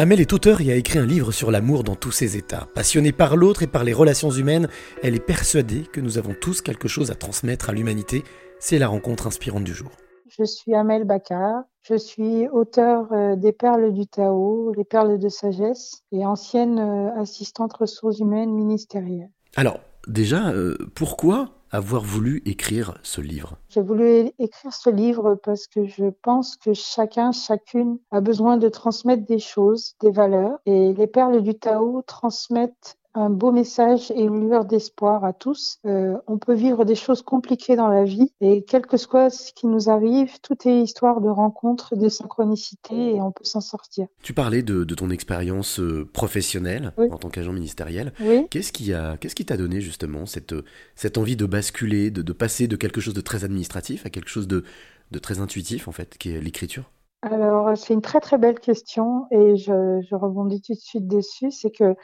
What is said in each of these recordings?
Amel est auteur et a écrit un livre sur l'amour dans tous ses états. Passionnée par l'autre et par les relations humaines, elle est persuadée que nous avons tous quelque chose à transmettre à l'humanité. C'est la rencontre inspirante du jour. Je suis Amel Bakar. Je suis auteur euh, des Perles du Tao, les Perles de sagesse et ancienne euh, assistante ressources humaines ministérielle. Alors, déjà, euh, pourquoi avoir voulu écrire ce livre J'ai voulu écrire ce livre parce que je pense que chacun, chacune a besoin de transmettre des choses, des valeurs. Et les perles du Tao transmettent un beau message et une lueur d'espoir à tous. Euh, on peut vivre des choses compliquées dans la vie et quel que soit ce qui nous arrive, tout est histoire de rencontres, de synchronicité et on peut s'en sortir. Tu parlais de, ton expérience euh, professionnelle en tant qu'agent ministériel. Qu'est-ce qui a, qu'est-ce qui t'a donné justement cette, cette envie de basculer, de, passer de quelque chose de très administratif à quelque chose de, de très intuitif en fait, qui est l'écriture? Alors, c'est une très très belle question et je, je rebondis tout de suite dessus. C'est que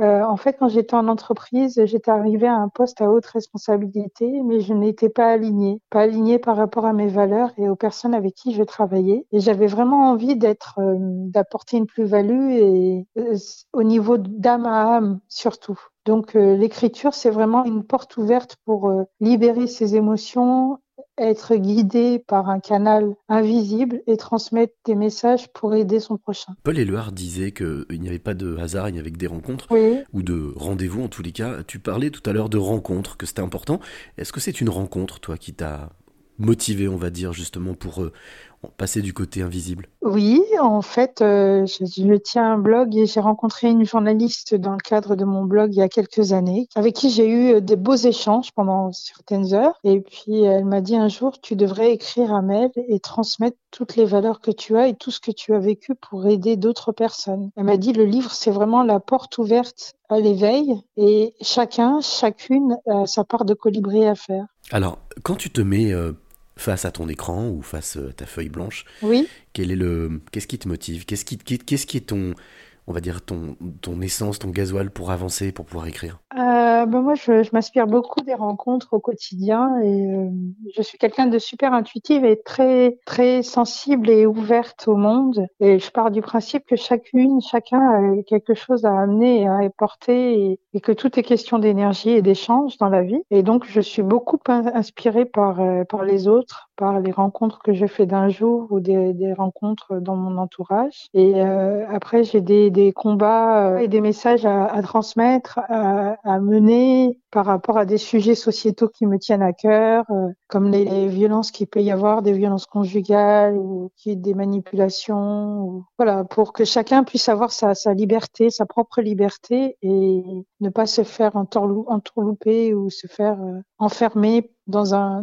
euh, en fait, quand j'étais en entreprise, j'étais arrivée à un poste à haute responsabilité, mais je n'étais pas alignée, pas alignée par rapport à mes valeurs et aux personnes avec qui je travaillais. Et j'avais vraiment envie d'être, euh, d'apporter une plus-value et euh, au niveau d'âme à âme surtout. Donc l'écriture, c'est vraiment une porte ouverte pour libérer ses émotions, être guidé par un canal invisible et transmettre des messages pour aider son prochain. Paul Éluard disait qu'il n'y avait pas de hasard, il n'y avait que des rencontres, ou de rendez-vous en tous les cas. Tu parlais tout à l'heure de rencontres, que c'était important. Est-ce que c'est une rencontre, toi, qui t'a motivé, on va dire, justement pour euh, passer du côté invisible Oui, en fait, euh, je, tiens un blog et j'ai rencontré une journaliste dans le cadre de mon blog il y a quelques années, avec qui j'ai eu euh, des beaux échanges pendant certaines heures. Et puis, elle m'a dit un jour, tu devrais écrire un mail et transmettre toutes les valeurs que tu as et tout ce que tu as vécu pour aider d'autres personnes. Elle m'a dit, le livre, c'est vraiment la porte ouverte à l'éveil et chacun, chacune a sa part de colibri à faire. Alors, quand tu te mets euh, face à ton écran ou face à ta feuille blanche, oui. quel est le, qu'est-ce qui te motive? Qu'est-ce qui, qu'est-ce qui est ton, on va dire ton, ton essence, ton gasoil pour avancer, pour pouvoir écrire? Euh, ben moi, je, m'inspire beaucoup des rencontres au quotidien et euh, je suis quelqu'un de super intuitive et très très sensible et ouverte au monde. Et je pars du principe que chacune, chacun a quelque chose à amener et à apporter et, que tout est question d'énergie et d'échange dans la vie. Et donc, je suis beaucoup inspirée par euh, par les autres, par les rencontres que je fais d'un jour ou des, rencontres dans mon entourage. Et après, j'ai des, des combats et des messages à, transmettre. À, mener par rapport à des sujets sociétaux qui me tiennent à cœur, euh, comme les, violences qu'il peut y avoir, des violences conjugales ou des manipulations. Voilà, pour que chacun puisse avoir sa, sa, liberté, sa propre liberté et ne pas se faire entourlouper ou se faire euh, enfermer dans un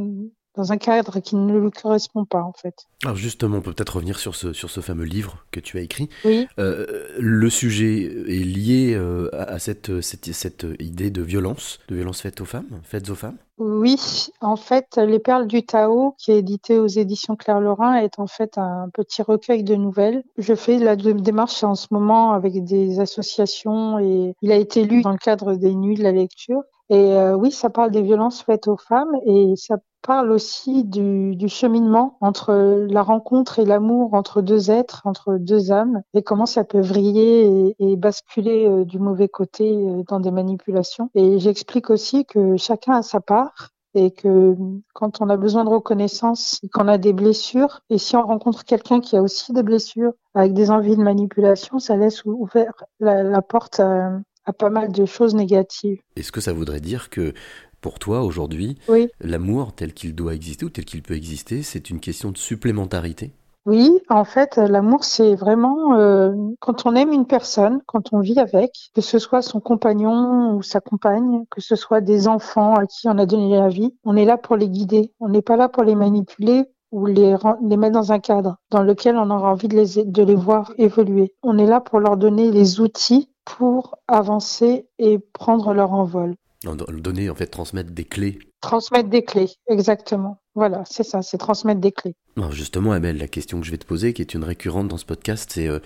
dans un cadre qui ne lui correspond pas en fait. Alors justement, on peut peut-être revenir sur ce, sur ce fameux livre que tu as écrit. Oui. Euh, le sujet est lié euh, à cette, cette, cette, idée de violence, de violence faite aux femmes, faites aux femmes? Oui, en fait, Les Perles du Tao, qui est édité aux éditions Claire Lorrain, est en fait un petit recueil de nouvelles. Je fais la démarche en ce moment avec des associations et il a été lu dans le cadre des Nuits de la lecture. Et euh, oui, ça parle des violences faites aux femmes et ça parle aussi du, cheminement entre la rencontre et l'amour entre deux êtres, entre deux âmes, et comment ça peut vriller et, basculer euh, du mauvais côté euh, dans des manipulations. Et j'explique aussi que chacun a sa part et que quand on a besoin de reconnaissance, qu'on a des blessures, et si on rencontre quelqu'un qui a aussi des blessures avec des envies de manipulation, ça laisse ouvert la, porte à pas mal de choses négatives. Est-ce que ça voudrait dire que pour toi aujourd'hui, l'amour tel qu'il doit exister ou tel qu'il peut exister, c'est une question de supplémentarité? Oui, en fait, l'amour, c'est vraiment euh, quand on aime une personne, quand on vit avec, que ce soit son compagnon ou sa compagne, que ce soit des enfants à qui on a donné la vie, on est là pour les guider. On n'est pas là pour les manipuler ou les, les mettre dans un cadre dans lequel on aura envie de les, de les voir évoluer. On est là pour leur donner les outils pour avancer et prendre leur envol. Donner, en fait, transmettre des clés. Transmettre des clés, exactement. Voilà, c'est ça, c'est transmettre des clés. Alors justement, Amel, la question que je vais te poser, qui est une récurrente dans ce podcast, c'est euh,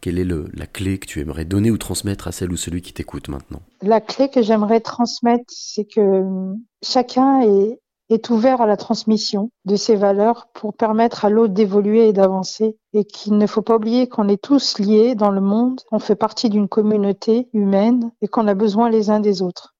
quelle est le, la clé que tu aimerais donner ou transmettre à celle ou celui qui t'écoute maintenant? La clé que j'aimerais transmettre, c'est que hum, chacun est, est ouvert à la transmission de ces valeurs pour permettre à l'autre d'évoluer et d'avancer et qu'il ne faut pas oublier qu'on est tous liés dans le monde, on fait partie d'une communauté humaine et qu'on a besoin les uns des autres.